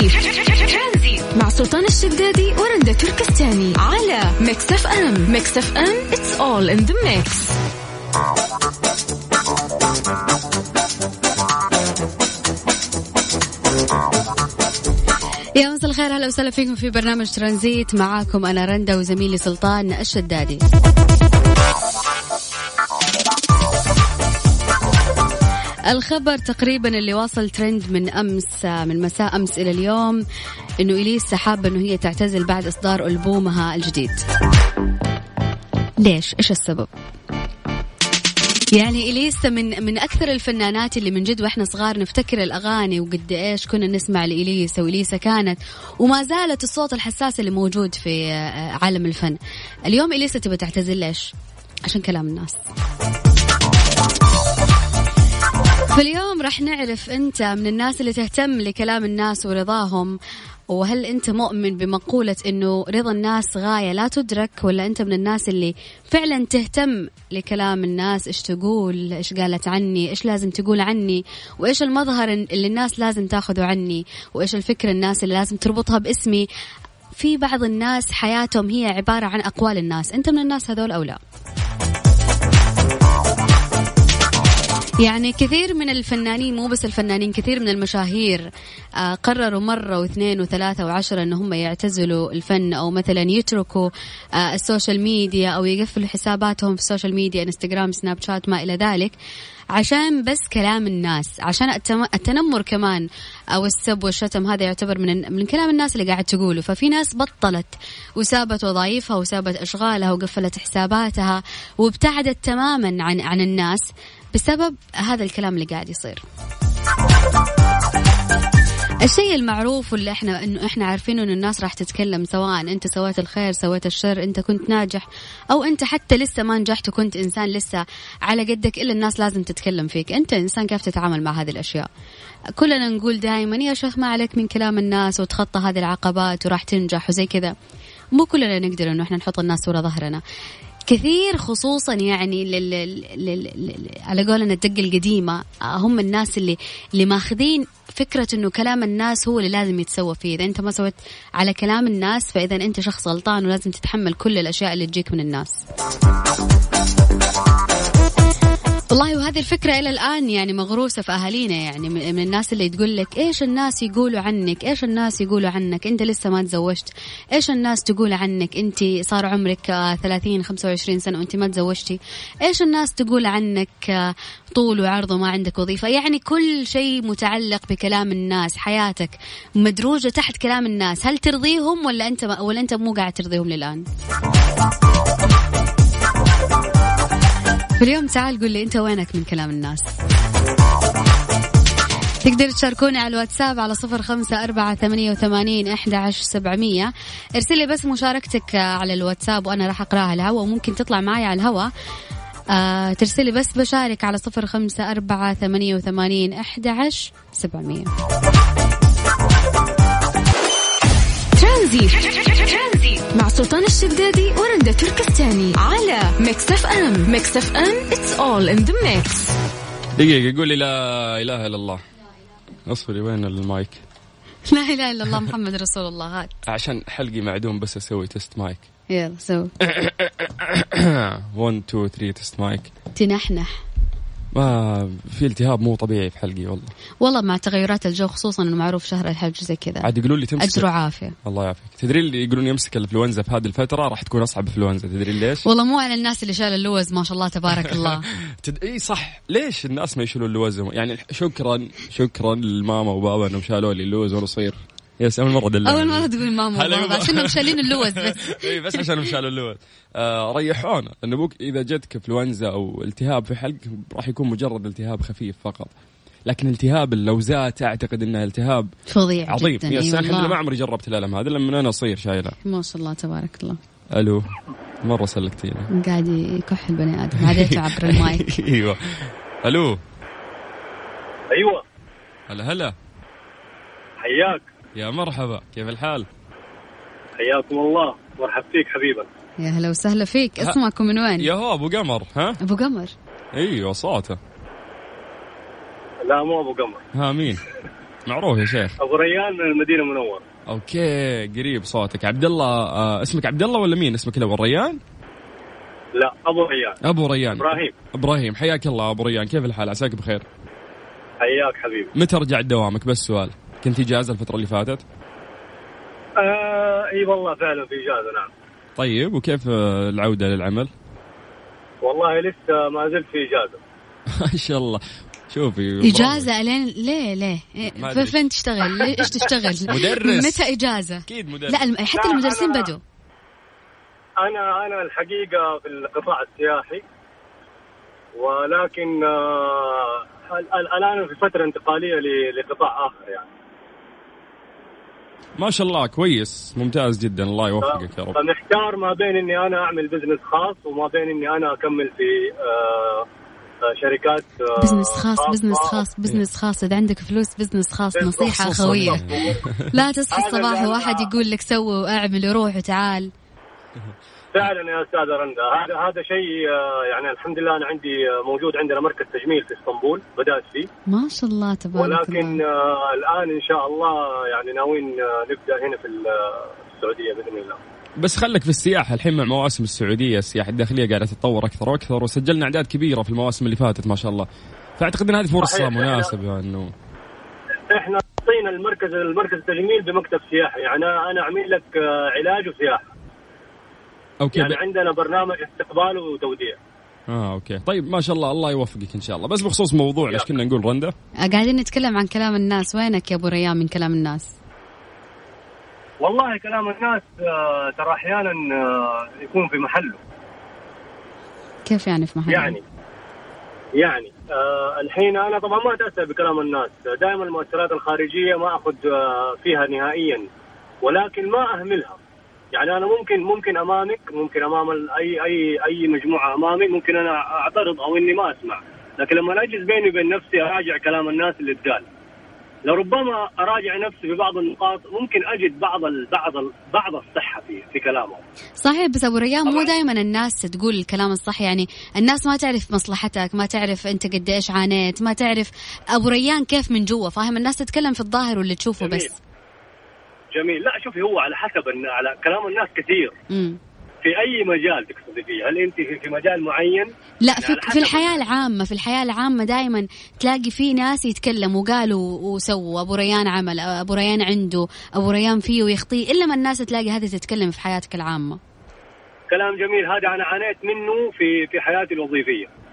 ترانزي مع سلطان الشدادي ورندا تركستاني على Mix FM. Mix FM it's all in the mix. يا مساء الخير هلا وسهلا فيكم في برنامج ترانزيت. معاكم أنا رندا وزميلي سلطان الشدادي. الخبر تقريبا اللي واصل ترند من أمس من مساء أمس إلى اليوم إنه اليسا حابه إنه هي تعتزل بعد إصدار ألبومها الجديد. ليش؟ إيش السبب؟ يعني اليسا من من أكثر الفنانات اللي من جد وإحنا صغار نفتكر الأغاني وقد إيش كنا نسمع لاليسا واليسا كانت وما زالت الصوت الحساس اللي موجود في آه، عالم الفن. اليوم اليسا تبى تعتزل ليش؟ عشان كلام الناس. فاليوم راح نعرف أنت من الناس اللي تهتم لكلام الناس ورضاهم وهل أنت مؤمن بمقولة إنه رضا الناس غاية لا تدرك ولا أنت من الناس اللي فعلا تهتم لكلام الناس؟ إيش تقول؟ إيش قالت عني؟ إيش لازم تقول عني؟ وإيش المظهر اللي الناس لازم تاخذه عني؟ وإيش الفكرة الناس اللي لازم تربطها باسمي؟ في بعض الناس حياتهم هي عبارة عن أقوال الناس أنت من الناس هذول أو لا؟ يعني كثير من الفنانين مو بس الفنانين كثير من المشاهير آه، قرروا مرة واثنين وثلاثة وعشرة أن هم يعتزلوا الفن أو مثلا يتركوا آه، ال social media أو يقفلوا حساباتهم في ال social media Instagram Snapchat ما إلى ذلك عشان بس كلام الناس عشان التنمر كمان أو السب والشتم هذا يعتبر من من كلام الناس اللي قاعد تقوله. ففي ناس بطلت وسابت وظائفها وسابت أشغالها وقفلت حساباتها وابتعدت تماما عن عن الناس. بسبب هذا الكلام اللي قاعد يصير. الشيء المعروف واللي إحنا إنه إحنا عارفين إنه الناس راح تتكلم سواء أنت سويت الخير سويت الشر أنت كنت ناجح أو أنت حتى لسه ما نجحت وكنت إنسان لسه على قدك إلا الناس لازم تتكلم فيك. أنت إنسان كيف تتعامل مع هذه الأشياء؟ كلنا نقول دائما يا شيخ ما عليك من كلام الناس وتخطى هذه العقبات وراح تنجح وزي كذا. مو كلنا نقدر إنه إحنا نحط الناس ورا ظهرنا. كثير خصوصا يعني لل... لل... لل... على قولنا الدقة القديمة هم الناس اللي اللي ماخذين فكرة إنه كلام الناس هو اللي لازم يتسوى فيه، إذا أنت ما سويت على كلام الناس فإذا أنت شخص غلطان ولازم تتحمل كل الأشياء اللي تجيك من الناس. والله وهذه الفكرة إلى الآن يعني مغروسة في أهالينا يعني من الناس اللي تقول لك إيش الناس يقولوا عنك؟ إيش الناس يقولوا عنك؟ أنت لسه ما تزوجت. إيش الناس تقول عنك؟ أنت صار عمرك 30 25 سنة وأنت ما تزوجتي. إيش الناس تقول عنك؟ طول وعرض وما عندك وظيفة. يعني كل شيء متعلق بكلام الناس حياتك مدروجة تحت كلام الناس. هل ترضيهم ولا أنت ولا أنت مو قاعد ترضيهم للآن؟ في اليوم تعال قول لي انت وينك من كلام الناس. تقدر تشاركوني على الواتساب على صفر خمسة أربعة ثمانية وثمانين إحدى عشر سبعمية. ارسل لي بس مشاركتك على الواتساب وأنا راح أقراها الهواء وممكن تطلع معي على الهواء آه ترسلي بس بشارك على صفر خمسة أربعة ثمانية وثمانين إحدى عشر سبعمية. ترانزي مع سلطان الشدادي ورندا تركستاني على Mix FM Mix FM it's all in the mix دقيقة قولي لا إله إلا الله. اصبري وين المايك؟ لا إله إلا الله محمد رسول الله هات. عشان حلقي معدوم بس أسوي test mic يلا سوي. 1 2 3 تست مايك تنحنح. ما في التهاب مو طبيعي في حلقي والله. والله مع تغيرات الجو خصوصا إنه معروف شهر الحج زي كذا. عاد يقولون لي تمسك اجر وعافيه الله يعافيك. تدري اللي يقولون يمسك الانفلونزا في هذه الفترة راح تكون أصعب انفلونزا تدري ليش؟ والله مو على الناس اللي شال اللوز ما شاء الله تبارك الله. تد... إي صح. ليش الناس ما يشيلون اللوز؟ يعني شكرا شكرا للماما وبابا إنهم شالوا لي اللوز وأنا صغير. yes أول مرة دلعني أول مرة تقول ماما عشان شالين اللوز بس. اي بس عشان شالوا اللوز. آه ريحونا. انه أبوك إذا جتك انفلونزا أو التهاب في حلق راح يكون مجرد التهاب خفيف فقط. لكن التهاب اللوزات أعتقد انها التهاب فظيع عظيم. جدا. يس الحمد لله ما عمري جربت الألم هذا لما من أنا صغير شايله. ما شاء الله تبارك الله. ألو مرة سلكتينا قاعد يكح البني آدم هذا عبر المايك. أيوه. ألو. أيوه. هلا هلا. حياك. يا مرحبا كيف الحال؟ حياكم الله. مرحب فيك حبيبا. يا هلا وسهلا فيك. اسمك من وين؟ يا هو أبو قمر ها؟ أبو قمر. إيوه صوته. لا مو أبو قمر. ها مين؟ معروف يا شيخ. أبو ريان من المدينة المنورة. okay قريب صوتك. عبد الله آه اسمك عبد الله ولا مين؟ اسمك ابو ريان؟ لا أبو ريان. أبو ريان. إبراهيم. إبراهيم حياك الله أبو ريان. كيف الحال؟ عساك بخير. حياك حبيبي. متى رجعت دوامك؟ بس سؤال. كنت اجازه الفترة اللي فاتت؟ آه إي والله فعلا في اجازه نعم. طيب وكيف آه، العودة للعمل؟ والله لسه ما زلت في اجازه ما شاء الله. شوفي إجازة؟ الين ليه ليه. فين تشتغل؟ إيش تشتغل؟ مدرس. متى إجازة؟ أكيد مدرس. لا حتى لا، المدرسين أنا- بدوا أنا أنا الحقيقة في القطاع السياحي. ولكن آه ال- ال- الآن في فترة انتقالية لقطاع آخر يعني. ما شاء الله كويس. ممتاز جدا. الله يوفقك يا رب. فمحتار ما بين إني أنا أعمل business خاص وما بين إني أنا أكمل في آه آه شركات آه business خاص خاصة. business خاص business خاص. إذا عندك فلوس business خاص. نصيحة. اخويه لا تصحى الصباح واحد يقول لك سوي واعمل وروح وتعال. فعلا يا أستاذ رندا. هذا هذا شيء آه يعني الحمد لله أنا عندي آه، موجود عندنا مركز تجميل في إسطنبول بدأت فيه. ما شاء الله تبارك ولكن الله آه الآن إن شاء الله يعني ناويين آه نبدأ هنا في ال- آه، السعودية بإذن الله. بس خلك في السياحة الحين مع مواسم السعودية السياحة الداخلية قاعدة تتطور أكثر وأكثر وسجلنا أعداد كبيرة في المواسم اللي فاتت ما شاء الله. فأعتقد إن هذه فرصة صحيح. مناسبة انه إحنا أعطينا المركز المركز التجميل بمكتب سياحي. يعني أنا أعمل لك آه، علاج وسياحة. أوكي يعني ب... عندنا برنامج استقبال وتوديع. آه okay. طيب ما شاء الله الله يوفقك إن شاء الله. بس بخصوص موضوعنا إيش كنا نقول رندا؟ قاعدين نتكلم عن كلام الناس. وينك يا أبو ريان من كلام الناس؟ والله كلام الناس آه، ترى أحيانا آه، يكون في محله. كيف يعني في محل يعني يعني آه الحين أنا طبعا ما اتاثر بكلام الناس. دائما المؤثرات الخارجية ما أخذ آه فيها نهائيا ولكن ما أهملها. يعني أنا ممكن ممكن أمامك ممكن أمام اي اي أي مجموعة أمامي ممكن أنا أعترض أو إني ما أسمع. لكن لما أجلس بيني وبين نفسي أراجع كلام الناس اللي اتقال. لربما أراجع نفسي في بعض النقاط ممكن أجد بعض ال بعض ال بعض الصحة في في كلامهم. صحيح بس أبو ريان مو. دائما الناس تقول الكلام الصح يعني الناس ما تعرف مصلحتك ما تعرف أنت قد إيش عانيت ما تعرف. أبو ريان كيف من جوا؟ فاهم؟ الناس تتكلم في الظاهر واللي تشوفه جميل. بس جميل. لا شوفي هو على حسب على كلام الناس كثير. امم في أي مجال تقصدي فيه؟ هل انت في في مجال معين؟ لا يعني في, في حسب الحياة العامة في الحياة العامة دائما تلاقي في ناس يتكلموا وقالوا وسووا أبو ريان عمل أبو ريان عنده أبو ريان فيه ويخطيه إلا ما الناس تلاقي هذه تتكلم في حياتك العامة. كلام جميل. هذا أنا عانيت منه في في حياتي الوظيفية. مم.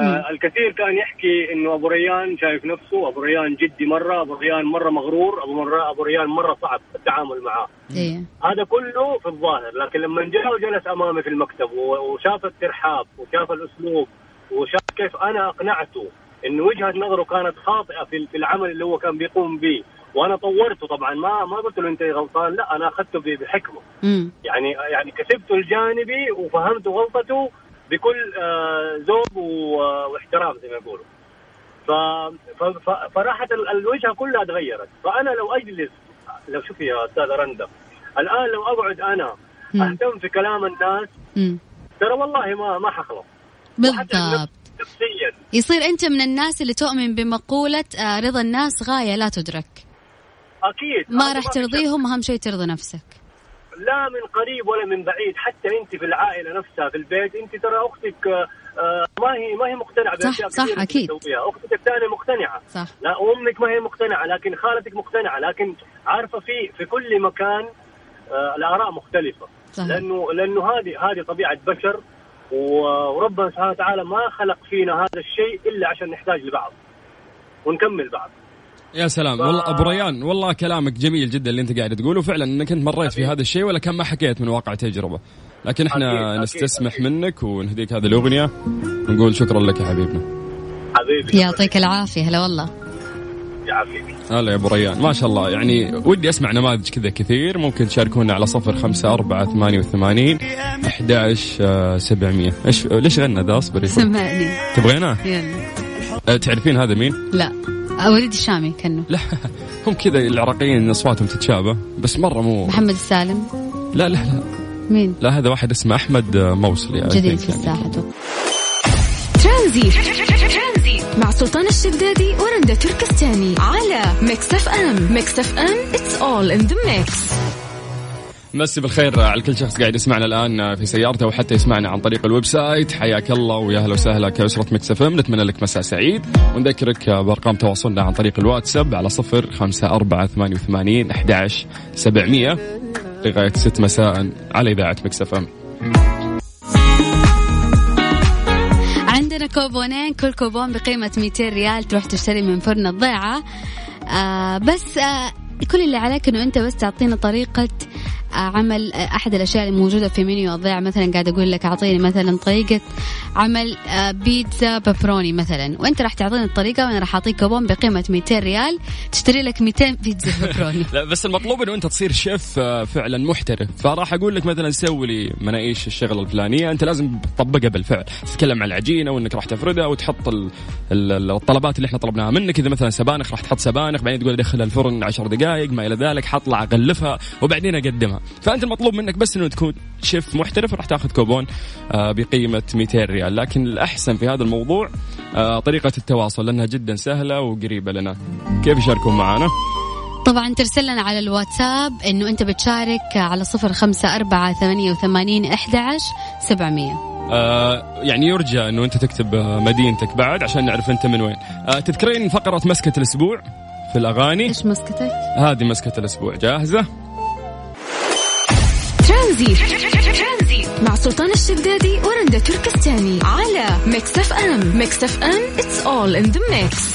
آه الكثير كان يحكي إنه أبو ريان شايف نفسه أبو ريان جدي مرة أبو ريان مرة مغرور أبو مره أبو ريان مرة صعب التعامل معاه. إيه. هذا كله في الظاهر لكن لما جاء وجلس أمامي في المكتب وشاف الترحاب وشاف الأسلوب وشاف كيف أنا أقنعته انه وجهة نظره كانت خاطئة في في العمل اللي هو كان بيقوم به. وأنا طورته طبعا ما ما قلت له أنت غلطان لا أنا أخذته بحكمة. امم يعني يعني كسبته الجانبي وفهمت غلطته بكل آه، ذوق واحترام زي ما يقولوا. ف... ف... ف... فراحت ال- الوجهة كلها تغيرت. فأنا لو أجلس لو شوفي يا استاذه رندا الآن لو أقعد أنا. أهتم في كلام الناس ترى والله ما ما حخلص. بالضبط. نفس- نفسيا. يصير أنت من الناس اللي تؤمن بمقولة آه، رضا الناس غاية لا تدرك. أكيد. ما راح. ترضيهم أهم شيء ترضى نفسك. لا من قريب ولا من بعيد حتى أنت في العائلة نفسها في البيت أنت ترى أختك آه، ما هي ما هي مقتنعة صح، بأشياء صح،. بتسويها. أختك الثانية مقتنعة. صح. لا أمك ما هي مقتنعة لكن خالتك مقتنعة لكن عارفة في في كل مكان آه، الآراء مختلفة. صحيح. لأنه لأنه هذه هذه طبيعة بشر وربنا سبحانه وتعالى ما خلق فينا هذا الشيء إلا عشان نحتاج لبعض ونكمل بعض. يا سلام. ف- والله أبو ريان والله كلامك جميل جدا اللي أنت قاعد تقوله. فعلا إنك أنت مريت في. هذا الشيء ولا كان ما حكيت من واقع تجربة. لكن إحنا أكيد، أكيد، نستسمح أكيد. منك ونهديك هذه الأغنية. ونقول شكرا لك يا حبيبنا. حبيبي. يعطيك العافية. هلا والله. يعافيك هلا يا أبو ريان. ما شاء الله. يعني ودي أسمع نماذج كذا كثير. ممكن تشاركونا على صفر خمسة أربعة ثمانية وثمانين أحد سبعمية. إيش ليش غنى ذا اصبري سمعني. تبغيناه؟ يلا. أه، تعرفين هذا مين؟ لا. آه، وليد الشامي كانه لا هم كذا العراقيين أصواتهم تتشابه بس مرة مو محمد السالم. لا لا لا. مين؟ لا هذا واحد اسمه أحمد موصلي I جديد في يعني. الساحة ترانزيت مع سلطان الشدادي ورندا تركستاني على ميكس أف أم. ميكس أف أم it's all in the mix مسي بالخير على كل شخص قاعد يسمعنا الآن في سيارته وحتى يسمعنا عن طريق ال website. حياك الله ويا أهلا وسهلا كأسرة مكس إف إم. نتمنى لك مساء سعيد. ونذكرك بأرقام تواصلنا عن طريق الواتساب على صفر خمسة أربعة ثمانية وثمانين أحد سبعمية. لغاية ست مساء على إذاعة مكس إف إم. عندنا كوبونين. كل كوبون بقيمة 200 ريال تروح تشتري من فرن الضيعة. آه بس آه كل اللي عليك إنه أنت بس تعطينا طريقة عمل أحد الأشياء الموجودة في منيو الضيعه مثلا قاعد أقول لك أعطيني مثلا طريقة عمل آه، بيتزا بابروني مثلا. وأنت راح تعطيني الطريقة وأنا راح أعطيك كوبون بقيمة 200 ريال تشتري لك 200 بيتزا بابروني. لا بس المطلوب إنه أنت تصير شيف آه، فعلا محترف. فراح أقول لك مثلا سوي لي مناقيش الشغلة الفلانية. أنت لازم تطبقها بالفعل. تتكلم عن العجينة وإنك راح تفردها وتحط ال ال الطلبات اللي إحنا طلبناها منك. إذا مثلا سبانخ راح تحط سبانخ بعدين تقول دخلها الفرن 10 دقائق ما إلى ذلك حطلع اغلفها وبعدين أقدمها. فأنت المطلوب منك بس إنه تكون شيف محترف راح تاخذ كوبون آه، بقيمة 200 ريال. لكن الأحسن في هذا الموضوع آه، طريقة التواصل لأنها جدا سهلة وقريبة لنا. كيف يشاركون معنا طبعا ترسل لنا على الواتساب إنه أنت بتشارك على صفر خمسة أربعة ثمانية وثمانين أحد سبعمية. آه يعني يرجى إنه أنت تكتب آه، مدينتك بعد عشان نعرف أنت من وين. آه تذكرين فقرة مسكة الأسبوع في الأغاني؟ إيش مسكتك؟ هذه مسكة الأسبوع جاهزة؟ ترانزيت. مع سلطان الشدادي ورندا تركستاني على ميكس اف ام ميكس اف ام it's all in the mix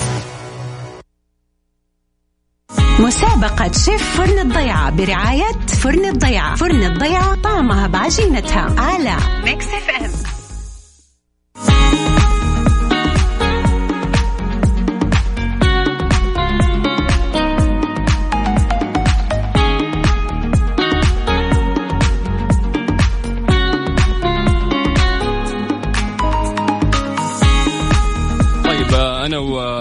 مسابقة شيف فرن الضيعة برعاية فرن الضيعة. فرن الضيعة طعمها بعجينتها على ميكس اف ام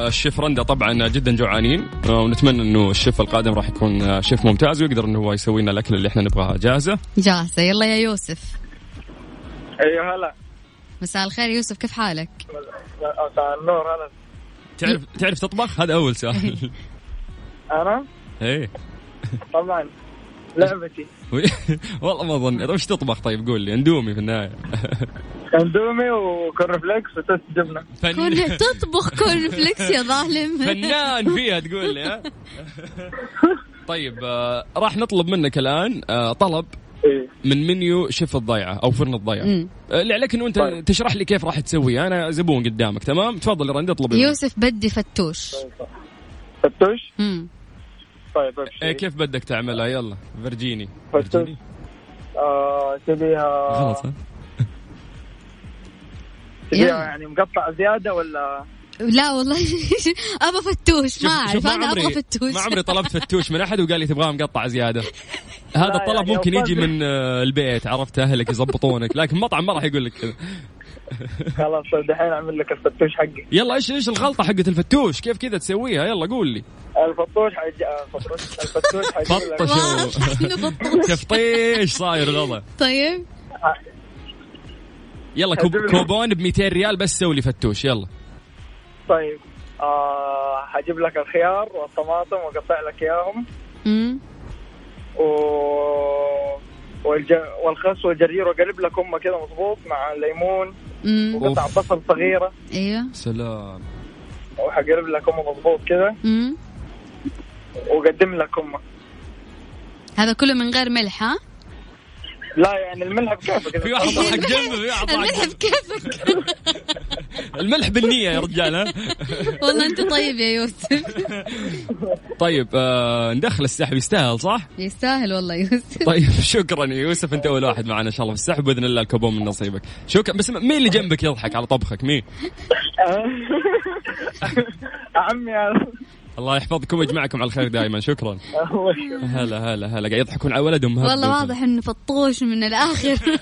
أنا والشيف رندا طبعا جدا جوعانين آه، ونتمنى إنه الشيف القادم راح يكون آه، شيف ممتاز ويقدر إنه هو يسوي لنا الأكل اللي إحنا نبغاه. جاهزة؟ جاهزة. يلا يا يوسف. أيوه هلا. مساء الخير يوسف كيف حالك؟ مساء النور هلا. تعرف تعرف تطبخ؟ هذا أول سؤال. أنا؟ إيه. طبعا. لعبتي. والله ما أظن. إيش تطبخ؟ طيب قول لي. اندومي في النهاية. اندومي و corn flakes وتوست جبنه فن... تطبخ corn flakes يا ظالم فنان فيها تقول لي ها طيب آه راح نطلب منك الآن آه طلب إيه. من منيو شيف الضيعة أو فرن الضيعة مم. آه، اللي عليك إنه أنت طيب. تشرح لي كيف راح تسويه أنا زبون قدامك تمام تفضل يا رند اطلب. يوسف بدي فتوش فتوش مم. طيب ابشر إيه كيف بدك تعملها يلا فرجيني فتوش فرجيني. آه تبيها غلط يلا. يعني مقطع زيادة ولا؟ لا والله. ابى فتوش ما أعرف أنا أبغى فتوش. ما عمري طلبت فتوش من أحد وقال لي تبغاه مقطع زيادة. هذا الطلب يعني ممكن يجي من آه، البيت عرفت؟ أهلك يضبطونك. لكن مطعم ما راح يقول لك كذا. خلاص دحين أعمل لك الفتوش حقي. يلا إيش إيش الغلطة حقت الفتوش؟ كيف كذا تسويها؟ يلا قول لي. الفطوش حيج... آه، الفطوش الفتوش حيجيب لك. فطش صاير الوضع طيب. يلا. كوبون ب 200 ريال بس سوي لي فتوش يلا طيب آه حجيب لك الخيار والطماطم واقطع لك إياهم. و والج... والخس والجرجير واقلب لك امه كذا مضبوط مع الليمون. وقطع. بصل صغيرة أيوه سلام وحقلب لك أمه مضبوط كذا مم. وقدم لك أمه هذا كله من غير ملح ها لا يعني الملح بكيفك في واحد ضحك جنبه في واحد الملح بكيفك الملح بالنية يا رجال ها؟ والله أنت طيب يا يوسف. طيب آه ندخل السحب. يستاهل صح؟ يستاهل والله يوسف. طيب شكرا يا يوسف أنت أول واحد معنا إن شاء الله في السحب بإذن الله الكوبون من نصيبك. شكرا بس مين اللي جنبك يضحك على طبخك؟ مين؟ عمي. الله يحفظكم ويجمعكم على الخير دائما شكرا. هلا هلا هلا. قاعد يضحكون على ولدهم. والله واضح إنه فطوش من الآخر.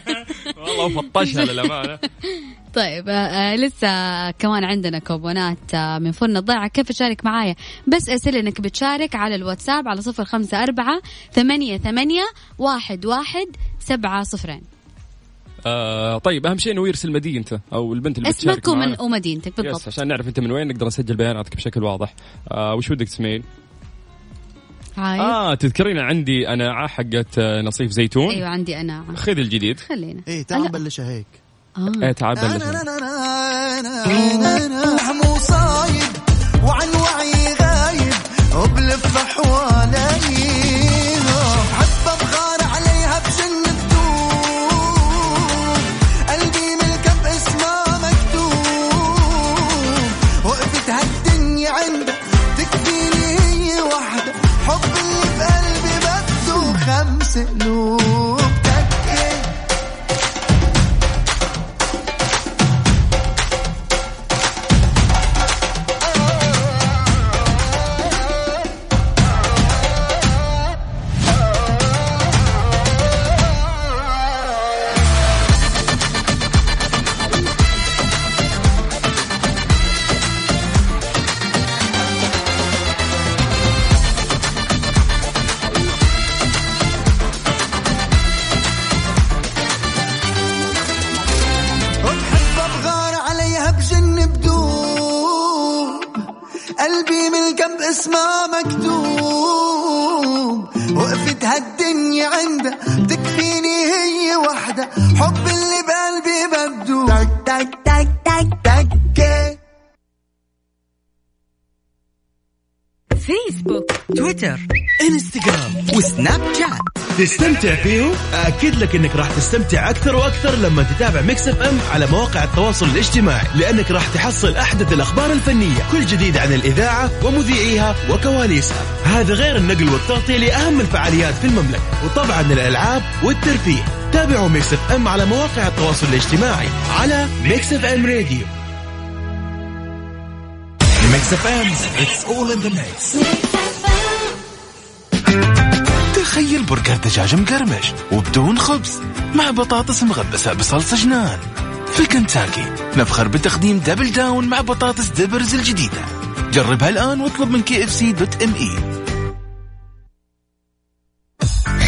والله وفطشها للأمانة. طيب آه آه لسه كمان عندنا كوبونات آه من فرن الضيعة. كيف تشارك معايا؟ بس أرسل إنك بتشارك على الواتساب على صفر خمسة أربعة ثمانية ثمانية واحد واحد سبعة صفرين. آه طيب أهم شيء إنه يرسل مدينته أو البنت اللي اسمك ومن. ومدينتك يس بالضبط. عشان نعرف أنت من وين نقدر نسجل بياناتك بشكل واضح. آه وش ودك تسمعين؟ عايز آه تذكرين عندي أنا ع- حقت آه، نصيف زيتون. أيوه عندي أنا. خذ الجديد. خلينا. إيه تعال. نبلشها هيك. آه. إيه تعال بلش مو صايد وعن وعي غايب وبلف حوالي هالدنيا عندها تكفيني هي وحدة حب اللي بقلبي بده خمس قلوب تستمتع فيهم؟ أكد لك أنك راح تستمتع أكثر وأكثر لما تتابع ميكس اف ام على مواقع التواصل الاجتماعي لأنك راح تحصل أحدث الأخبار الفنية كل جديد عن الإذاعة ومذيعيها وكواليسها. هذا غير النقل والتغطية لأهم الفعاليات في المملكة وطبعا الألعاب والترفيه. تابعوا ميكس اف ام على مواقع التواصل الاجتماعي على ميكس اف ام راديو ميكس اف ام it's all in the mix. تخيل برجر دجاج مقرمش وبدون خبز مع بطاطس مغمسة بصلصة جنان. في كنتاكي نفخر بتقديم دبل داون مع بطاطس دبرز الجديدة. جربها الآن واطلب من كي اف سي dot me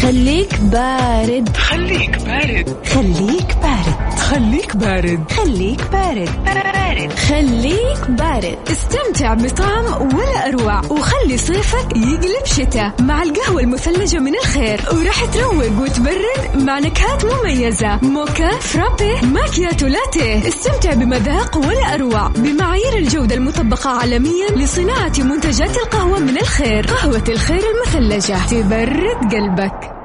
خليك بارد. خليك بارد. خليك بارد. خليك بارد. خليك بارد. بارد خليك بارد. استمتع بطعم ولا أروع وخلي صيفك يقلب شتاء مع القهوة المثلجة من الخير. وراح تروق وتبرد مع نكهات مميزة. موكا فرابي ماكياتو لاتيه. استمتع بمذاق ولا أروع بمعايير الجودة المطبقة عالميا لصناعة منتجات القهوة من الخير. قهوة الخير المثلجة. تبرد قلبك.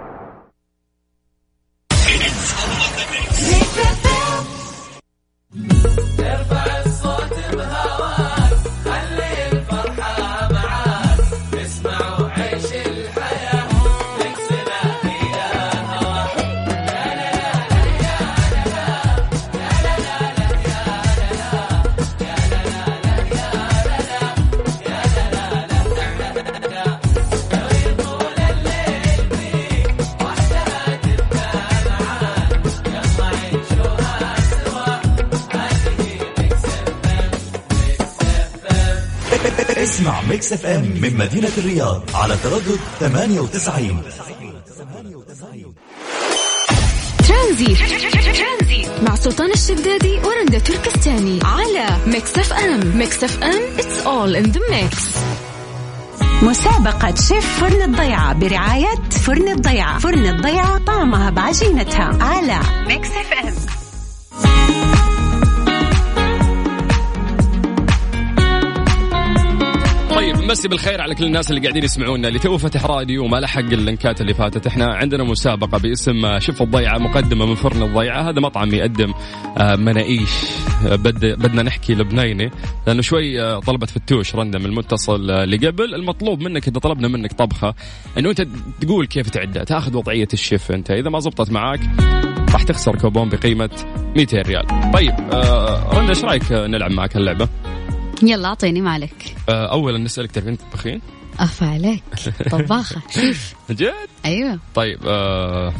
اسمع Mix FM من مدينة الرياض على تردد 98 ترانزي مع سلطان الشدادي ورندا تركستاني على Mix FM Mix FM it's all in the mix. مسابقة شيف فرن الضيعة برعاية فرن الضيعة. فرن الضيعة طعمها بعجينتها على Mix FM مسي بالخير على كل الناس اللي قاعدين يسمعونا. اللي تو فتح راديو وما لحق اللينكات اللي فاتت. إحنا عندنا مسابقة باسم شيف الضيعة مقدمة من فرن الضيعة. هذا مطعم يقدم آه، مناقيش. آه، بد بدنا نحكي لبناني لأنه شوي آه، طلبت فتوش random المتصل آه، اللي قبل. المطلوب منك إذا طلبنا منك طبخة إنه أنت تقول كيف تعدها تأخذ وضعية الشيف أنت. إذا ما زبطت معاك راح تخسر كوبون بقيمة 200 ريال. طيب رندا إيش رأيك نلعب معك اللعبه يلا أعطيني مالك. آه، اولا نسألك تعرفين تطبخين أف عليك طباخة شيف جد؟ أيوه. طيب آه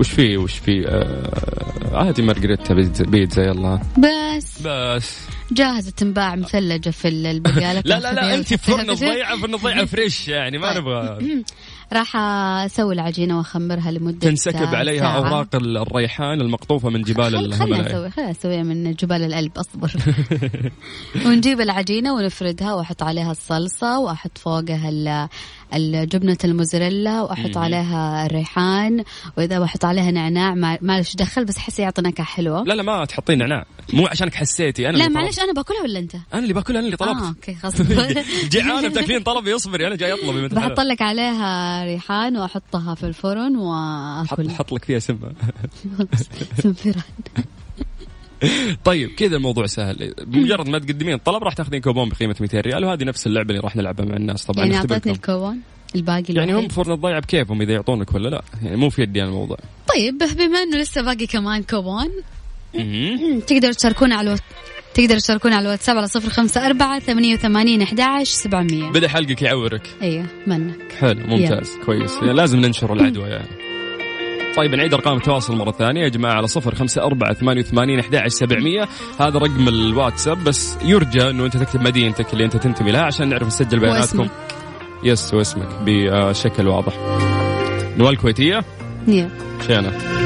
وش في وش في؟ آه عادي مارجريتا بيتزا, يلا. بس. بس. جاهزة تنباع مثلجة في البقالة لا لا لا أنت فرن الضيعه فرن الضيعه fresh يعني ما. نبغى. راح أسوي العجينة وأخمرها لمدة تنسكب عليها ساعة. أوراق ال- الريحان المقطوفة من جبال خل- خلنا الهيمالايا نسوي خلنا نسويها من جبال القلب أصبر ونجيب العجينة ونفردها وأحط عليها الصلصة وأحط فوقها ال- الجبنه الموزاريلا وأحط مم. عليها الريحان وإذا بحط عليها نعناع ليش دخل بس احس يعطي نكهة حلوة لا لا ما تحطين نعناع مو عشانك حسيتي أنا لا معلش أنا باكلها ولا أنت؟ أنا اللي باكلها أنا اللي طلبت آه أوكي خلاص جيعانه بتاكلين طلبي اصبري أنا جاي أطلب يا بنت بحط. لك عليها ريحان وأحطها في الفرن وأكل حط لك فيها سمه سنفرة. طيب كذا الموضوع سهل بمجرد ما تقدمين الطلب راح تاخذين كوبون بقيمة 200 ريال وهذه نفس اللعبة اللي راح نلعبها مع الناس طبعا يعني. اعطتني الكون الباقي يعني هم. فرن الضيعة بكيفهم إذا يعطونك ولا لا يعني مو في يدي الموضوع طيب بما إنه لسه باقي كمان كوبون. تقدروا تشاركونا على تقدروا تشاركونا على الواتساب على صفر خمسة أربعة ثمانية وثمانين أحداش سبعمية. بدا حلقك يعورك. أيوه منك. حلو ممتاز كويس. يعني لازم ننشر العدوى يعني طيب نعيد أرقام التواصل مرة ثانية يا جماعة على صفر خمسة أربعة ثمانية وثمانين أحد سبعمية. هذا رقم الواتساب بس يرجى إنه أنت تكتب مدينتك اللي أنت تنتمي لها عشان نعرف نسجل بياناتكم. واسمك. يس واسمك بشكل واضح. نوال كويتية؟ يا. شينا.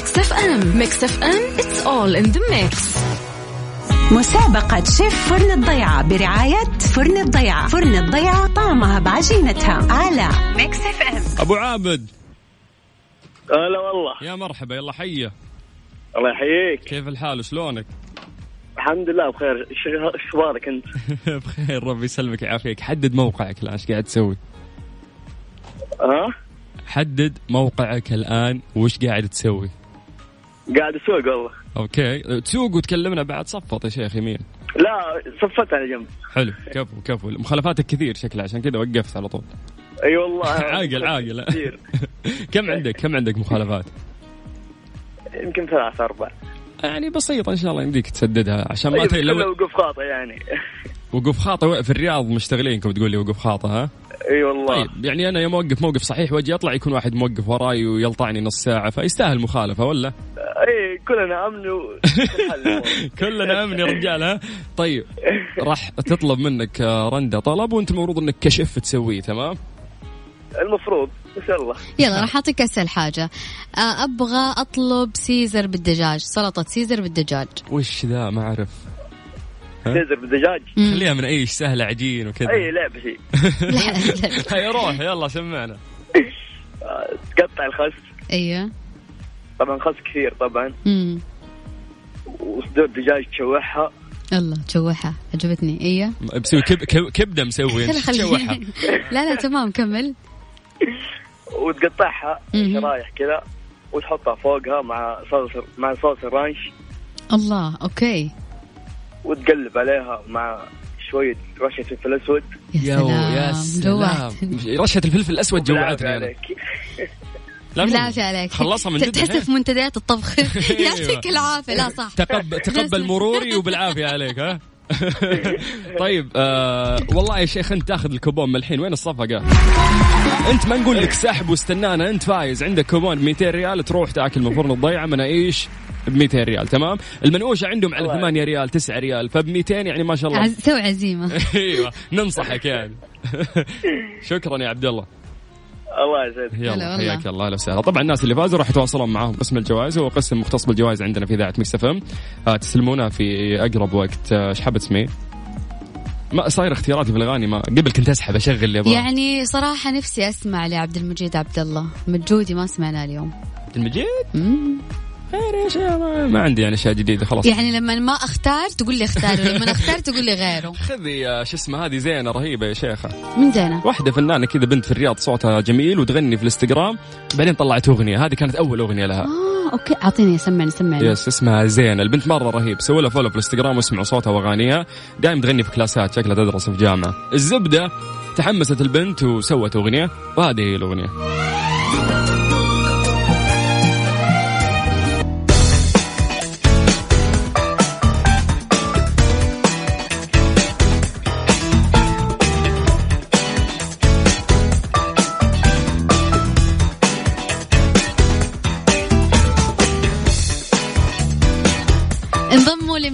Mix FM Mix FM it's all in the mix. مسابقة شيف فرن الضيعة برعاية فرن الضيعة. فرن الضيعة طعمها بعجينتها. على Mix FM أبو عابد. هلا والله. يا مرحبا يلا حيه الله يحييك. كيف الحال؟ شلونك؟ الحمد لله بخير. إيش أخبارك أنت؟ بخير ربي يسلمك ويعافيك. حدد موقعك الآن إيش قاعد تسوي؟ ها؟ حدد موقعك الآن وش قاعد تسوي؟ قاعد أسوق والله. okay. تسوق وتكلمنا بعد صفط يا شيخ يمين. لا صفت على جنب. حلو. كفو كفو. مخالفاتك كثير شكلها عشان كذا وقفت على طول. أي والله. عاقل عاقل. كثير. كم عندك كم عندك مخالفات؟ يمكن ثلاثة أربع يعني بسيطة إن شاء الله يمديك تسددها عشان ما أيوة تي كله لو وقوف خاطئ يعني. وقوف خاطئ في الرياض مشتغلينكم تقول لي وقوف خاطئ ها؟ إي والله طيب يعني أنا يوم أوقف موقف صحيح وأجي أطلع يكون واحد موقف وراي ويلطعني نص ساعة فيستاهل مخالفة ولا؟ إي كلنا أمن و كلنا أمن يا رجال ها؟ طيب راح تطلب منك آه، رندا طلب وأنت المفروض إنك كشيف تسويه تمام؟ المفروض إن شاء الله يلا راح أعطيك أسهل حاجة آه، أبغى أطلب سيزر بالدجاج سلطة سيزر بالدجاج وش ذا ما أعرف سيزر بالدجاج خليها من اي سهله عجين وكذا. أي لعبة شيء هيا روح يلا سمعنا تقطع الخس أيوه. طبعا خس كثير طبعا. امم وصدور دجاج تشوحها. الله تشوحها. عجبتني. أيوه. بسوي كب كب كبدة مسوي تشوحها. لا لا تمام كمل. وتقطعها. شرايح كذا وتحطها فوقها مع صوص مع صوص الرانش. الله okay. وتقلب عليها مع شوية رشة فلفل أسود يا يو- سلام يا سلام رشة الفلفل الأسود جوعتني أنا. عليك. بالعافية عليك. خلصها من جد تحس. في منتديات الطبخ. أيوة. يعطيك العافية. لا صح. تقبل تقبل مروري وبالعافية عليك ها؟ طيب آه والله يا شيخ أنت تاخذ الكوبون من الحين. وين الصفقة؟ أنت ما نقول لك سحب واستنانا. أنت فايز. عندك كوبون ب 200 ريال تروح تاكل من فرن الضيعة. مناقيش. ب 200 ريال تمام؟ المنقوشة عندهم على 8 ريال 9 ريال فب 200 يعني ما شاء الله. عز... سوي عزيمة. أيوه ننصحك يعني. شكرا يا عبد الله. الله يسعدك. هلا يلا. حياك الله أهلا وسهلا. طبعا الناس اللي فازوا راح يتواصلون معاهم. قسم الجوائز هو قسم مختص بالجوائز عندنا في إذاعة Mix FM. آه تستلمونها في أقرب وقت. آه، إيش حابه تسميه؟ ما صاير اختياراتي في الأغاني ما قبل كنت أسحب أشغل اللي ابغاه يعني صراحة نفسي أسمع لعبد المجيد عبد الله. مجودي ما سمعنا اليوم. عبد المجيد؟ يا شيخ ما, عندي يعني أشياء جديدة خلاص. يعني لما ما أختار تقول لي اختار ولما أختار تقول لي غيره خذي شو اسمه هذه زينة رهيبة يا شيخة. من زينة؟ واحدة فنانة كذا بنت في الرياض صوتها جميل وتغني في الإنستغرام بعدين طلعت أغنية. هذه كانت أول أغنية لها. آه okay. أعطيني سمعني سمعني. yes اسمها زين البنت مرة رهيب. سووا لها follow في الإنستغرام واسمعوا صوتها وأغانيها. دائما تغني في كلاسات شكلها تدرس في جامعة. الزبدة تحمست البنت وسوت أغنية. وهذه هي الأغنية.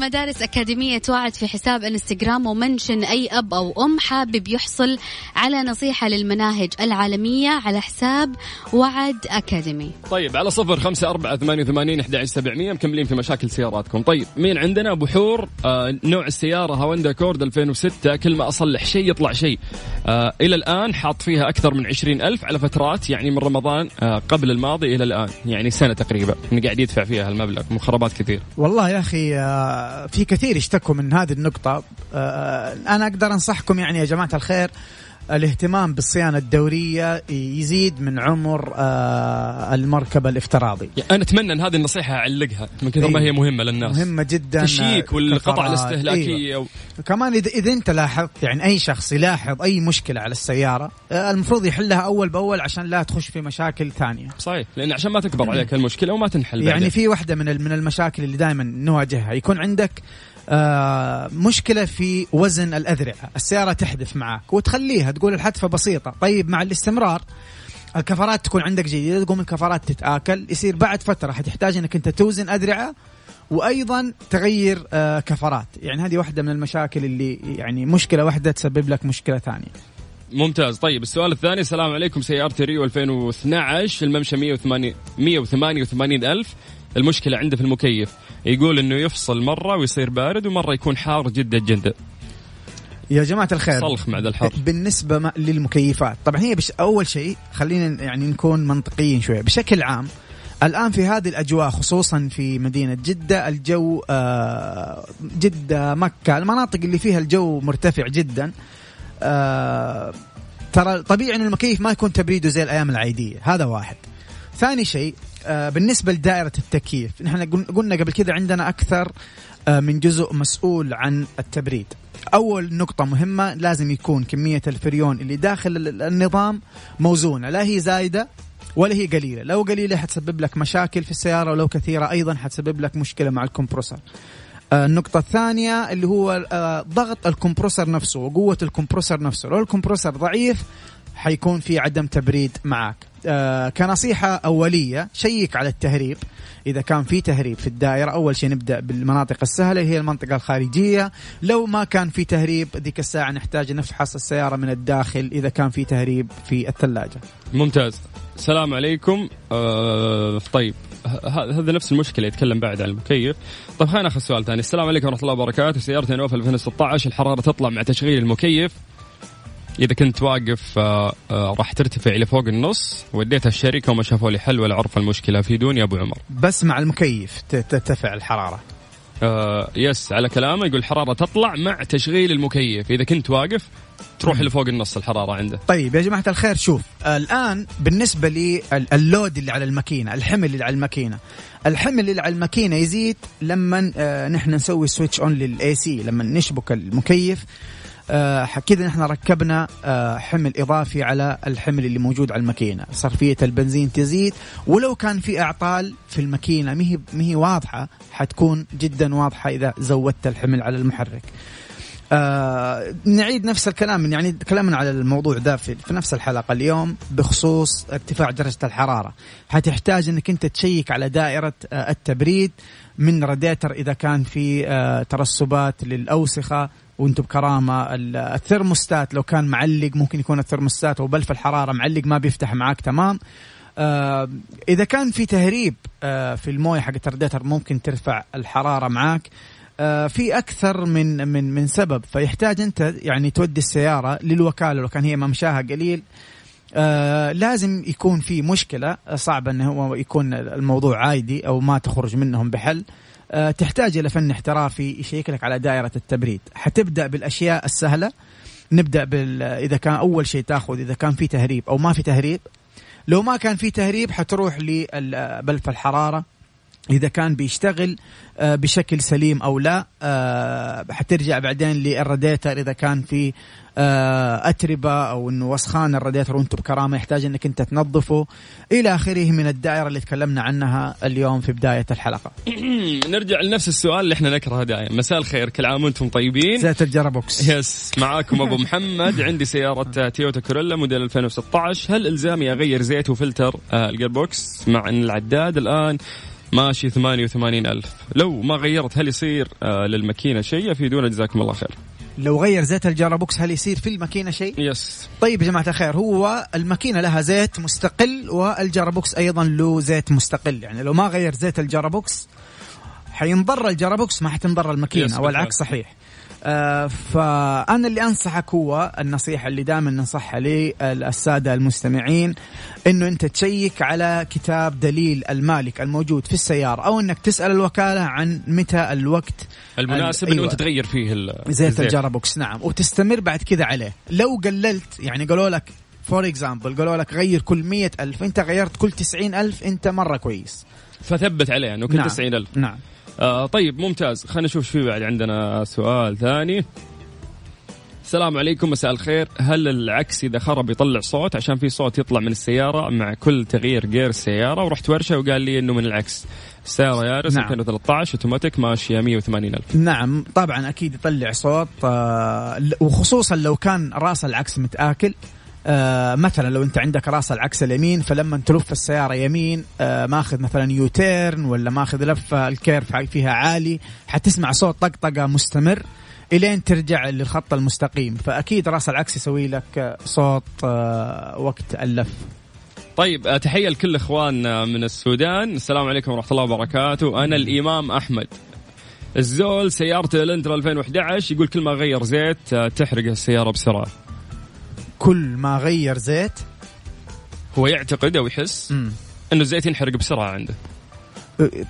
لمدارس أكاديمية وعد في حساب انستغرام ومنشن أي أب أو أم حابب يحصل على نصيحة للمناهج العالمية على حساب وعد أكاديمي. طيب على صفر خمسة أربعة ثمانية وثمانين أحد سبعمية مكملين في مشاكل سياراتكم. طيب مين عندنا؟ أبو حور آه نوع السيارة هوندا كورد 2006 كل ما أصلح شيء يطلع شيء. آه إلى الآن حاط فيها أكثر من عشرين ألف على فترات يعني من رمضان آه قبل الماضي إلى الآن. يعني سنة تقريبا. إنه قاعد يدفع فيها المبلغ مخربات كثير. والله يا أخي آه، في كثير يشتكوا من هذه النقطة. آه، أنا أقدر أنصحكم يعني يا جماعة الخير الاهتمام بالصيانة الدورية يزيد من عمر آه، المركبة الافتراضي يعني أنا أتمنى أن هذه النصيحة أعلقها من كثر ما إيه. هي مهمة للناس مهمة جدا تشيك والقطع كفرات. الاستهلاكية أيوة. و... كمان إذا, إذا أنت لاحظت يعني أي شخص يلاحظ أي مشكلة على السيارة آه، المفروض يحلها أول بأول عشان لا تخش في مشاكل ثانية صحيح لأن عشان ما تكبر عليك المشكلة وما تنحل يعني بعدين. في من ال- من المشاكل اللي دائما نواجهها يكون عندك آه مشكلة في وزن الأذرعة. السيارة تحدث معك وتخليها تقول الحدفة بسيطة. طيب مع الاستمرار الكفرات تكون عندك جيدة. تقوم الكفرات تتآكل. يصير بعد فترة حتحتاج إنك أنت توزن أذرعة وأيضا تغير آه كفرات. يعني هذه واحدة من المشاكل اللي يعني مشكلة واحدة تسبب لك مشكلة ثانية. ممتاز. طيب السؤال الثاني. السلام عليكم سيارتي ريو 2012 الممشى 180 188 ألف. المشكلة عنده في المكيف. يقول إنه يفصل مرة ويصير بارد ومرة يكون حار جدا جدا. يا جماعة الخير صلخ مع ذا الحر. بالنسبة للمكيفات طبعا هي بش أول شيء خلينا يعني نكون منطقيين شوية. بشكل عام الآن في هذه الأجواء خصوصا في مدينة جدة الجو آه، جدة مكة المناطق اللي فيها الجو مرتفع جدا آه، ترى طبيعي أن المكيف ما يكون تبريده زي الأيام العادية. هذا واحد. ثاني شيء بالنسبة لدائرة التكييف نحن قل- قلنا قبل كذا عندنا أكثر آه، من جزء مسؤول عن التبريد. أول نقطة مهمة لازم يكون كمية الفريون اللي داخل ال- النظام موزونة لا هي زايدة ولا هي قليلة. لو قليلة حتسبب لك مشاكل في السيارة ولو كثيرة أيضا حتسبب لك مشكلة مع الكمبروسر. آه، النقطة الثانية اللي هو آه، ضغط الكمبروسر نفسه وقوة الكمبروسر نفسه. لو الكمبروسر ضعيف حيكون في عدم تبريد معك آه كنصيحة أولية شيك على التهريب. إذا كان في تهريب في الدائرة أول شيء نبدأ بالمناطق السهلة هي المنطقة الخارجية. لو ما كان في تهريب ذيك الساعة نحتاج نفحص السيارة من الداخل إذا كان في تهريب في الثلاجة. ممتاز. السلام عليكم. آه طيب هذا نفس المشكلة يتكلم بعد عن المكيف. طيب خلينا ناخذ سؤال ثاني. السلام عليكم ورحمة الله وبركاته. سيارتي نوف 2016 الحرارة تطلع مع تشغيل المكيف. إذا كنت واقف آه آه راح ترتفع لفوق النص وديتها الشركة وما شافوا لي حل ولا عرف المشكلة فيدوني يا أبو عمر. بس مع المكيف ترتفع الحرارة. آه yes على كلامه يقول الحراره تطلع مع تشغيل المكيف. إذا كنت واقف تروح لفوق النص الحرارة عنده. طيب يا جماعة الخير شوف آه، الآن بالنسبة لل load اللي على الماكينة الحمل اللي على الماكينة. الحمل اللي على الماكينة يزيد لما آه، نحن نسوي switch on لل AC لما نشبك المكيف. آه، ح- كذا نحن ركبنا آه، حمل إضافي على الحمل اللي موجود على الماكينة، صرفية البنزين تزيد ولو كان في إعطال في الماكينة مهي مهي واضحة حتكون جدا واضحة إذا زودت الحمل على المحرك. آه نعيد نفس الكلام يعني كلامنا على الموضوع ده في, في نفس الحلقة اليوم بخصوص ارتفاع درجة الحرارة. حتحتاج إنك أنت تشيك على دائرة آه التبريد من راديتر إذا كان في آه ترسبات للأوسخة وأنتم بكرامة ال- الثرموستات لو كان معلق ممكن يكون الثرموستات أو بلف الحرارة معلق ما بيفتح معاك تمام؟ آه إذا كان في تهريب آه في الموية حقت الراديتر ممكن ترفع الحرارة معاك. آه، في أكثر من من من سبب. فيحتاج أنت يعني تودي السيارة للوكالة. لو كان هي ممشاها قليل آه لازم يكون في مشكلة. صعب انه هو يكون الموضوع عادي أو ما تخرج منهم بحل. آه تحتاج إلى فن احترافي يشيك لك على دائرة التبريد. حتبدأ بالأشياء السهلة. نبدأ بال إذا كان أول شيء تأخذ إذا كان في تهريب أو ما في تهريب. لو ما كان في تهريب حتروح لبلف الحرارة. إذا كان بيشتغل آه، بشكل سليم أو لا آه، حترجع بعدين للراديتر إذا كان في آه، أتربة أو إنه وسخان الراديتر وأنتم بكرامة يحتاج إنك أنت تنظفه. إلى آخره من الدائرة اللي تكلمنا عنها اليوم في بداية الحلقة. نرجع لنفس السؤال اللي إحنا نكرهه دائما. مساء الخير كل عام وأنتم طيبين؟ زيت ال gearbox. yes معاكم أبو محمد. عندي سيارة تويوتا كورولا موديل 2016 هل إلزامي أغير زيت وفلتر ال gearbox مع إن العداد الآن ماشي 88 ألف. لو ما غيرت هل يصير آه للماكينة شيء؟ أفيدونا جزاكم الله خير. لو غير زيت ال gearbox هل يصير في الماكينة شيء؟ yes. طيب يا جماعة الخير هو الماكينة لها زيت مستقل وال gearbox أيضا له زيت مستقل. يعني لو ما غير زيت ال gearbox حينضر ال gearbox ما حتنضر الماكينة. والعكس صحيح. فأنا اللي أنصحك هو النصيحة اللي دائما ننصحها للساده المستمعين إنه أنت تشيك على كتاب دليل المالك الموجود في السيارة أو إنك تسأل الوكالة عن متى الوقت المناسب ال- إنه أيوة. انت تغير فيه زيت ال gearbox نعم. وتستمر بعد كذا عليه. لو قللت يعني قالوا لك for example قالوا لك غير كل مية ألف أنت غيرت كل تسعين ألف أنت مرة كويس. فثبت عليه إنه كل نعم. 90 ألف. نعم. آه طيب ممتاز. خلينا نشوف شو في بعد. عندنا سؤال ثاني. السلام عليكم مساء الخير. هل العكس إذا خرب يطلع صوت؟ عشان في صوت يطلع من السيارة مع كل تغيير جير السياره ورحت ورشة وقال لي إنه من العكس. السياره يارس نعم. 2013 أوتوماتيك ماشية 180 ألف. نعم طبعا أكيد يطلع صوت آه وخصوصا لو كان رأس العكس متآكل. آه مثلا لو أنت عندك رأس العكس اليمين فلما تلف السيارة يمين آه ماخذ مثلا U-turn ولا ماخذ لفة ال curve فيها عالي حتسمع صوت طقطقة مستمر إلين ترجع للخط المستقيم. فأكيد رأس العكس يسوي لك آه، صوت آه وقت اللف. طيب آه، تحية لكل اخواننا من السودان. السلام عليكم ورحمة الله وبركاته. أنا الإمام أحمد. الزول سيارته الانترا 2011 يقول كل ما غير زيت آه، تحرق السيارة بسرعة. كل ما غير زيت هو يعتقد أو يحس مم. إنه الزيت ينحرق بسرعة عنده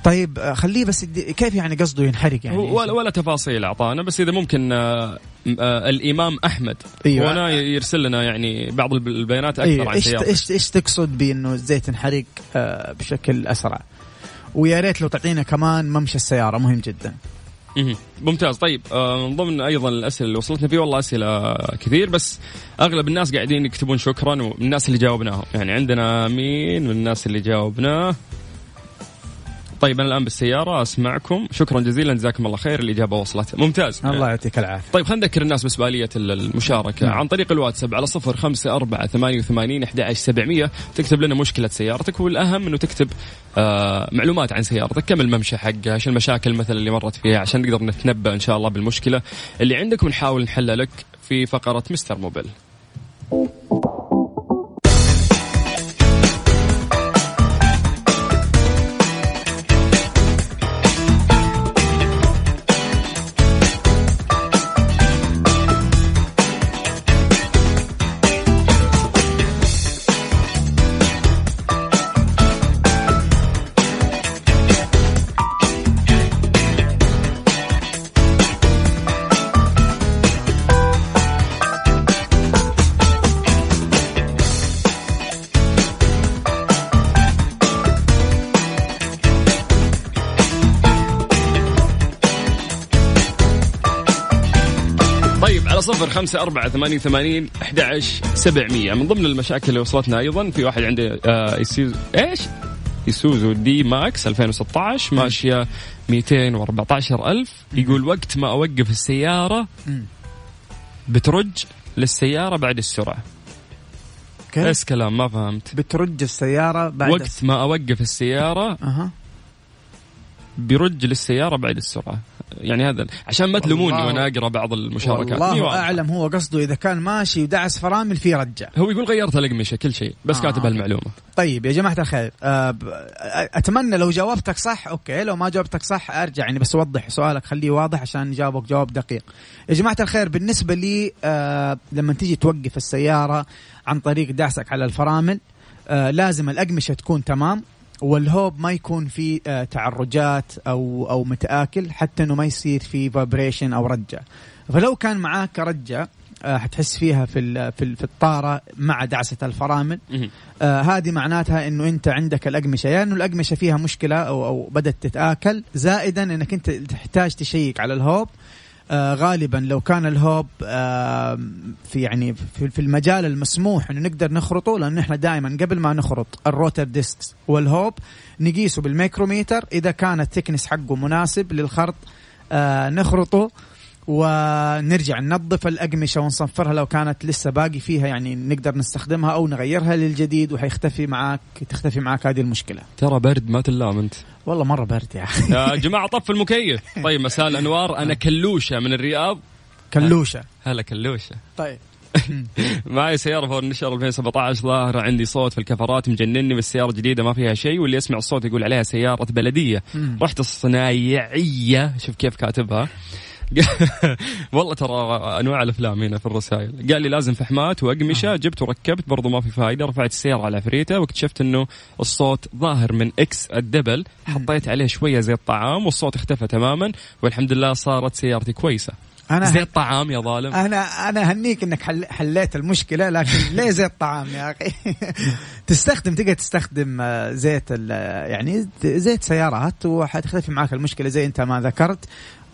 طيب آه، خليه بس كيف يعني قصده ينحرق يعني ولا, ولا تفاصيل أعطانا بس إذا ممكن آه، الإمام أحمد أيوة. هنا يرسل لنا يعني بعض الب- البيانات أكثر أيوة. عن إيش سيارته إيش إيش تقصد بإنه الزيت ينحرق بشكل أسرع ويا ريت لو تعطينا كمان ممشى السيارة مهم جدا. ممتاز. طيب آه، من ضمن أيضا الأسئلة اللي وصلتنا فيه والله أسئلة كثير بس أغلب الناس قاعدين يكتبون شكرا ومن الناس اللي جاوبناهم. يعني عندنا مين من الناس اللي جاوبناه؟ طيب أنا الآن بالسيارة أسمعكم. شكرا جزيلا جزاكم الله خير. الإجابة وصلت. ممتاز. الله يعطيك العافية. طيب خلينا نذكر الناس بس بآلية المشاركة. نعم. عن طريق الواتساب على صفر خمسة أربعة ثمانية وثمانين أحد سبعمية. تكتب لنا مشكلة سيارتك والأهم أنه تكتب آه معلومات عن سيارتك. كم الممشى حقها؟ إيش المشاكل مثلا اللي مرت فيها؟ عشان نقدر نتنبأ إن شاء الله بالمشكلة اللي عندك ونحاول نحلها لك في فقرة مستر موبيل. خمسة أربعة ثمانية وثمانين أحد سبعمية. من ضمن المشاكل اللي وصلتنا أيضا في واحد عنده آه يسوز إيش؟ يسوزو دي ماكس 2016 ماشية 214 ألف. يقول وقت ما أوقف السيارة. بترج للسيارة بعد السرعة. كيف؟ إيش كلام ما فهمت. بترج السيارة بعد وقت ما أوقف السيارة أها. بيرج للسيارة بعد السرعة. يعني هذا عشان ما تلوموني وأنا أقرأ بعض المشاركات. والله واضحة. أعلم هو قصده إذا كان ماشي ودعس فرامل في رجع. هو يقول غيرت الأقمشة كل شيء بس آه. كاتب هالمعلومة. طيب يا جماعة الخير آه، أتمنى لو جاوبتك صح أوكي لو ما جاوبتك صح أرجع يعني بس وضح سؤالك خليه واضح عشان نجاوبك جواب دقيق. يا جماعة الخير بالنسبة لي آه، لما تيجي توقف السيارة عن طريق دعسك على الفرامل آه، لازم الأقمشة تكون تمام. والهوب ما يكون في آه، تعرجات أو أو متآكل حتى إنه ما يصير في vibration أو رجة. فلو كان معاك رجة آه، حتحس فيها في في ال- في الطارة مع دعسة الفرامل. آه هذه معناتها إنه أنت عندك الأقمشة. يا إنه الأقمشة فيها مشكلة أو أو بدأت تتآكل زائدا إنك أنت تحتاج تشيك على الهوب. آه غالبا لو كان الهوب آه في يعني في, المجال المسموح إنه نقدر نخرطه لأنه إحنا دائما قبل ما نخرط ال rotor discs والهوب نقيسه بالميكروميتر إذا كان ال thickness حقه مناسب للخرط آه نخرطه. ونرجع ننظف الأقمشة ونصفرها لو كانت لسه باقي فيها يعني نقدر نستخدمها أو نغيرها للجديد وحيختفي معاك تختفي معاك هذه المشكلة. ترى برد ما تلام أنت. والله مرة برد يا أخي. يا جماعة طف المكيف. طيب مساء الأنوار. أنا كلوشة من الرياض. كلوشة. هلا كلوشة. طيب. معي سيارة فورتشنر 2017 ظاهرة عندي صوت في الكفرات مجنني بس سيارة جديدة ما فيها شيء واللي يسمع الصوت يقول عليها سيارة بلدية. رحت الصنايعية. شوف كيف كاتبها. والله ترى أنواع الأفلام هنا في الرسائل. قال لي لازم فحمات وأقمشة جبت وركبت برضو ما في فائده رفعت السيارة على عفريته واكتشفت إنه الصوت ظاهر من إكس الدبل حطيت عليه شوية زيت طعام والصوت اختفى تماما والحمد لله صارت سيارتي كويسة. أنا زيت طعام يا ظالم. أنا أنا هنيك إنك حل حليت المشكلة لكن ليه زيت طعام يا أخي؟ تستخدم تقدر تستخدم آه، زيت ال- يعني زيت سيارات وحتختفي معك المشكلة زي أنت ما ذكرت.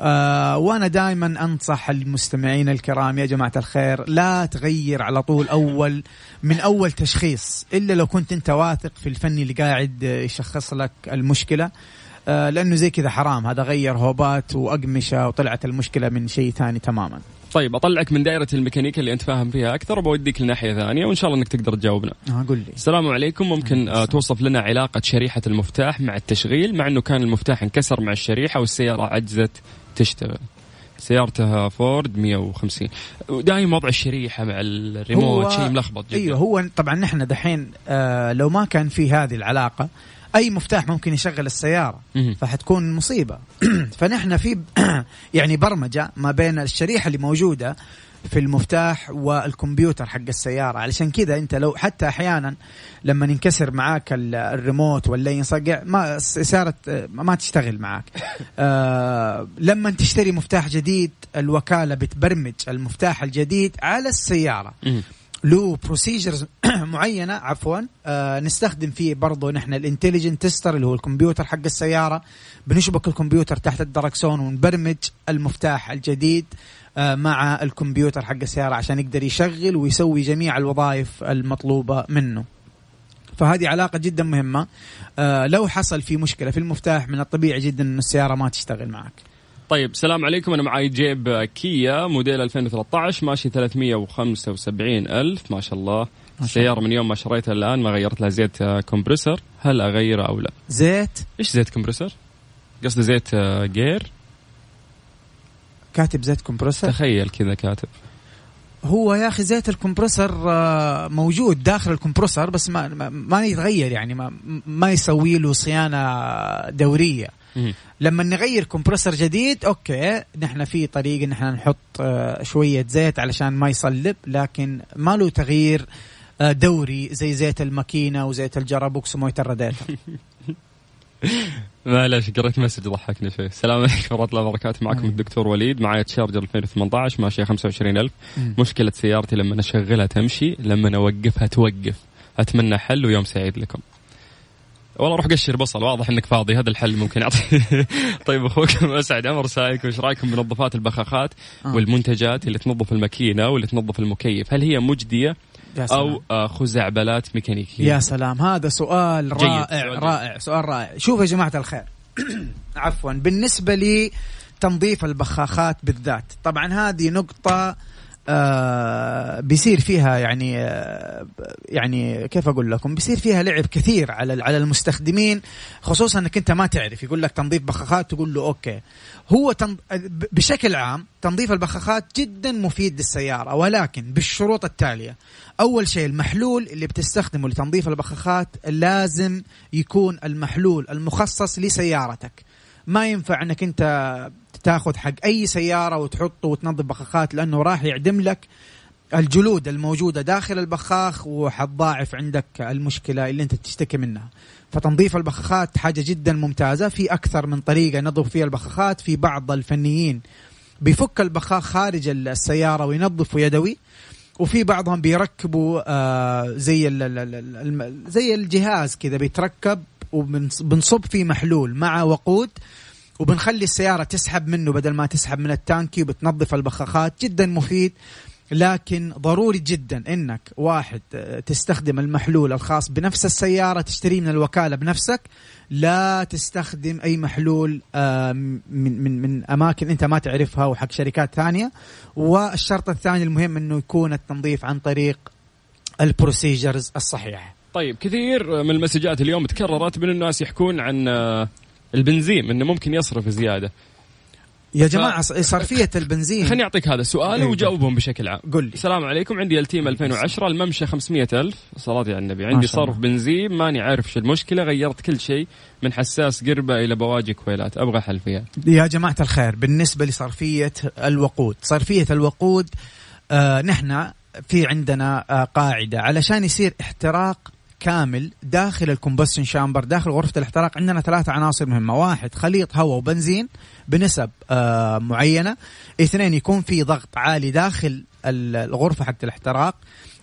آه وأنا دائما أنصح المستمعين الكرام يا جماعة الخير لا تغير على طول أول من أول تشخيص إلا لو كنت أنت واثق في الفني اللي قاعد يشخص لك المشكلة. آه لأنه زي كذا حرام هذا غير هوبات وأقمشة وطلعت المشكلة من شيء ثاني تماما. طيب أطلعك من دائرة الميكانيكا اللي أنت فاهم فيها أكثر وبوديك لناحية ثانية وإن شاء الله إنك تقدر تجاوبنا. قول لي. السلام عليكم. ممكن آه توصف لنا علاقة شريحة المفتاح مع التشغيل مع إنه كان المفتاح انكسر مع الشريحة والسيارة عجزت تشتغل. سيارتها فورد 150 ودايم وضع الشريحة مع الريموت شيء ملخبط جدا. أيوه هو طبعا نحن دحين آه لو ما كان في هذه العلاقة أي مفتاح ممكن يشغل السيارة. فحتكون مصيبة. فنحن في يعني برمجة ما بين الشريحة اللي موجودة في المفتاح والكمبيوتر حق السيارة. علشان كذا انت لو حتى أحيانا لما ينكسر معاك ال- الريموت ولا ينصقع ما السيارة آه، ما تشتغل معاك. آه لما تشتري مفتاح جديد الوكالة بتبرمج المفتاح الجديد على السيارة. مهم. له procedures معينة عفوا آه نستخدم فيه برضه نحن ال intelligent tester اللي هو الكمبيوتر حق السيارة. بنشبك الكمبيوتر تحت الدركسون ونبرمج المفتاح الجديد آه مع الكمبيوتر حق السيارة عشان يقدر يشغل ويسوي جميع الوظائف المطلوبة منه. فهذه علاقة جدا مهمة. آه لو حصل في مشكلة في المفتاح من الطبيعي جدا إن السيارة ما تشتغل معك. طيب السلام عليكم. أنا معي جيب كيا موديل 2013 ماشي 375 ألف. ما شاء الله. السيارة من يوم ما شريتها الآن ما غيرت لها زيت compressor هل أغيره أو لا؟ زيت؟ إيش زيت compressor قصدي زيت آه، جير. كاتب زيت compressor تخيل كذا كاتب. هو يا أخي زيت ال compressor آه، موجود داخل ال compressor بس ما ما, ما يتغير يعني ما ما يسوي له صيانة دورية. لما نغير compressor جديد okay نحن في طريقه نحن نحط آه، شوية زيت علشان ما يصلب لكن ما له تغيير آه، دوري زي زيت الماكينة وزيت ال gearbox ومويه الراديتر معلش قريت message ضحكني شوي. السلام عليكم ورحمة الله وبركاته. معكم الدكتور وليد معي تشارجر 2018 ماشية 25000 مم. مشكلة سيارتي لما أشغلها تمشي لما أوقفها توقف. أتمنى حل ويوم سعيد لكم. والله روح قشر بصل واضح إنك فاضي هذا الحل ممكن يعطي طيب أخوكم أسعد عمر سايك وش رأيكم بمنظفات البخاخات آه. والمنتجات اللي تنظف الماكينة واللي تنظف المكيف هل هي مجدية. أو آه، خزعبلات ميكانيكية يا سلام هذا سؤال رائع سؤال جيد. رائع سؤال رائع شوف يا جماعة الخير عفوا بالنسبة لي تنظيف البخاخات بالذات طبعا هذه نقطة آه بيصير فيها يعني آه يعني كيف أقول لكم؟ بيصير فيها لعب كثير على على المستخدمين خصوصا إنك أنت ما تعرف. يقول لك تنظيف بخاخات تقول له أوكي. هو بشكل عام تنظيف البخاخات جدا مفيد للسيارة ولكن بالشروط التالية. أول شيء المحلول اللي بتستخدمه لتنظيف البخاخات لازم يكون المحلول المخصص لسيارتك. ما ينفع إنك أنت تاخذ حق أي سيارة وتحطه وتنظف بخاخات لأنه راح يعدم لك الجلود الموجودة داخل البخاخ وحتضاعف عندك المشكلة اللي أنت تشتكي منها. فتنظيف البخاخات حاجة جدا ممتازة. في أكثر من طريقة نظف فيها البخاخات. في بعض الفنيين بيفك البخاخ خارج السيارة وينظفه يدوي وفي بعضهم بيركبوا آه زي ال ال ال ال زي الجهاز كذا بيتركب وبنصب فيه محلول مع وقود وبنخلي السيارة تسحب منه بدل ما تسحب من التانكي وبتنظف البخاخات. جدا مفيد لكن ضروري جدا إنك واحد آه، تستخدم المحلول الخاص بنفس السيارة تشتريه من الوكالة بنفسك. لا تستخدم أي محلول من من من أماكن أنت ما تعرفها وحق شركات ثانية. والشرط الثاني المهم إنه يكون التنظيف عن طريق ال procedures الصحيحة. طيب كثير من المسجات اليوم تكررت من الناس يحكون عن آه، البنزين إنه ممكن يصرف زيادة. يا جماعة صرفية البنزين. خليني أعطيك هذا السؤال إيه. وجاوبهم بشكل عام. قل لي. السلام عليكم عندي ألتيما 2010 الممشى 500 ألف. صلاة على النبي. عندي. صرف بنزين ماني عارف شو المشكلة غيرت كل شيء من حساس قربة إلى بواجي كويلات أبغى حل فيها. يا جماعة الخير بالنسبة لصرفية الوقود. صرفية الوقود آه نحن في عندنا آه قاعدة. علشان يصير احتراق كامل داخل ال combustion chamber داخل غرفة الاحتراق عندنا ثلاثة عناصر مهمة. واحد خليط هواء وبنزين بنسب آه معينة. اثنين يكون في ضغط عالي داخل ال- الغرفة حق الاحتراق.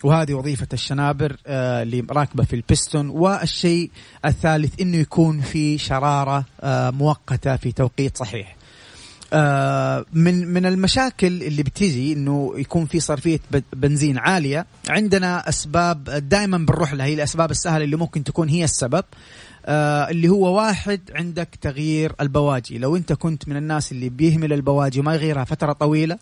وهذه وظيفة الشنابر آه، اللي راكبة في البستون. والشيء الثالث إنه يكون في شرارة آه، مؤقتة في توقيت صحيح. آه، من من المشاكل اللي بتيجي إنه يكون في صرفية بنزين عالية. عندنا أسباب دائما بنروح لها هي الأسباب السهلة اللي ممكن تكون هي السبب آه اللي هو واحد عندك تغيير البواجي. لو أنت كنت من الناس اللي بيهمل البواجي وما يغيرها فترة طويلة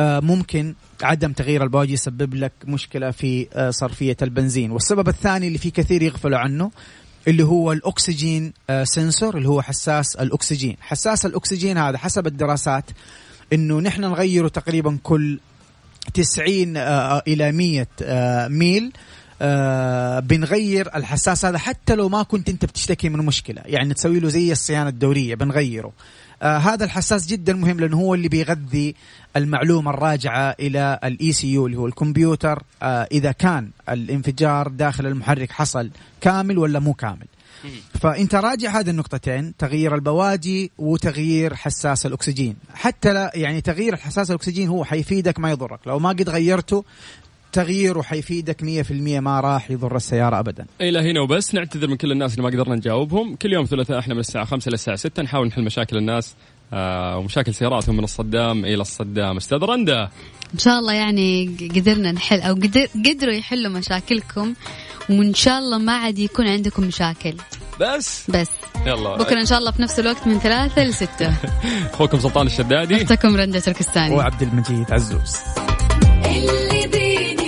آه ممكن عدم تغيير البواجي يسبب لك مشكلة في آه صرفية البنزين. والسبب الثاني اللي في كثير يغفلوا عنه اللي هو الأكسجين آه، sensor اللي هو حساس الأكسجين. حساس الأكسجين هذا حسب الدراسات إنه نحن نغيره تقريبا كل 90 آه، إلى 100 آه، ميل آه بنغير الحساس هذا حتى لو ما كنت أنت بتشتكي من مشكلة. يعني تسوي له زي الصيانة الدورية بنغيره. آه هذا الحساس جدا مهم لأنه هو اللي بيغذي المعلومة الراجعة إلى ال ECU اللي هو الكمبيوتر آه إذا كان الانفجار داخل المحرك حصل كامل ولا مو كامل. فأنت راجع هذه النقطتين تغيير البواجي وتغيير حساس الأكسجين. حتى لا يعني تغيير الحساس الأكسجين هو حيفيدك ما يضرك. لو ما قد غيرته تغييره حيفيدك 100% ما راح يضر السيارة أبدا. إلى هنا وبس نعتذر من كل الناس اللي ما قدرنا نجاوبهم. كل يوم ثلاثاء إحنا من الساعة 5 للساعة 6 نحاول نحل مشاكل الناس آه ومشاكل سياراتهم من الصدام إلى الصدام. أستاذ رندا. إن شاء الله يعني قدرنا نحل أو قدر قدروا يحلوا مشاكلكم وإن شاء الله ما عاد يكون عندكم مشاكل. بس؟ بس. يلا. بكرة إن شاء الله في نفس الوقت من ثلاثة لستة. أخوكم سلطان الشدادي. أختكم رندا تركستاني. وعبد المجيد عزوز. اللي بيني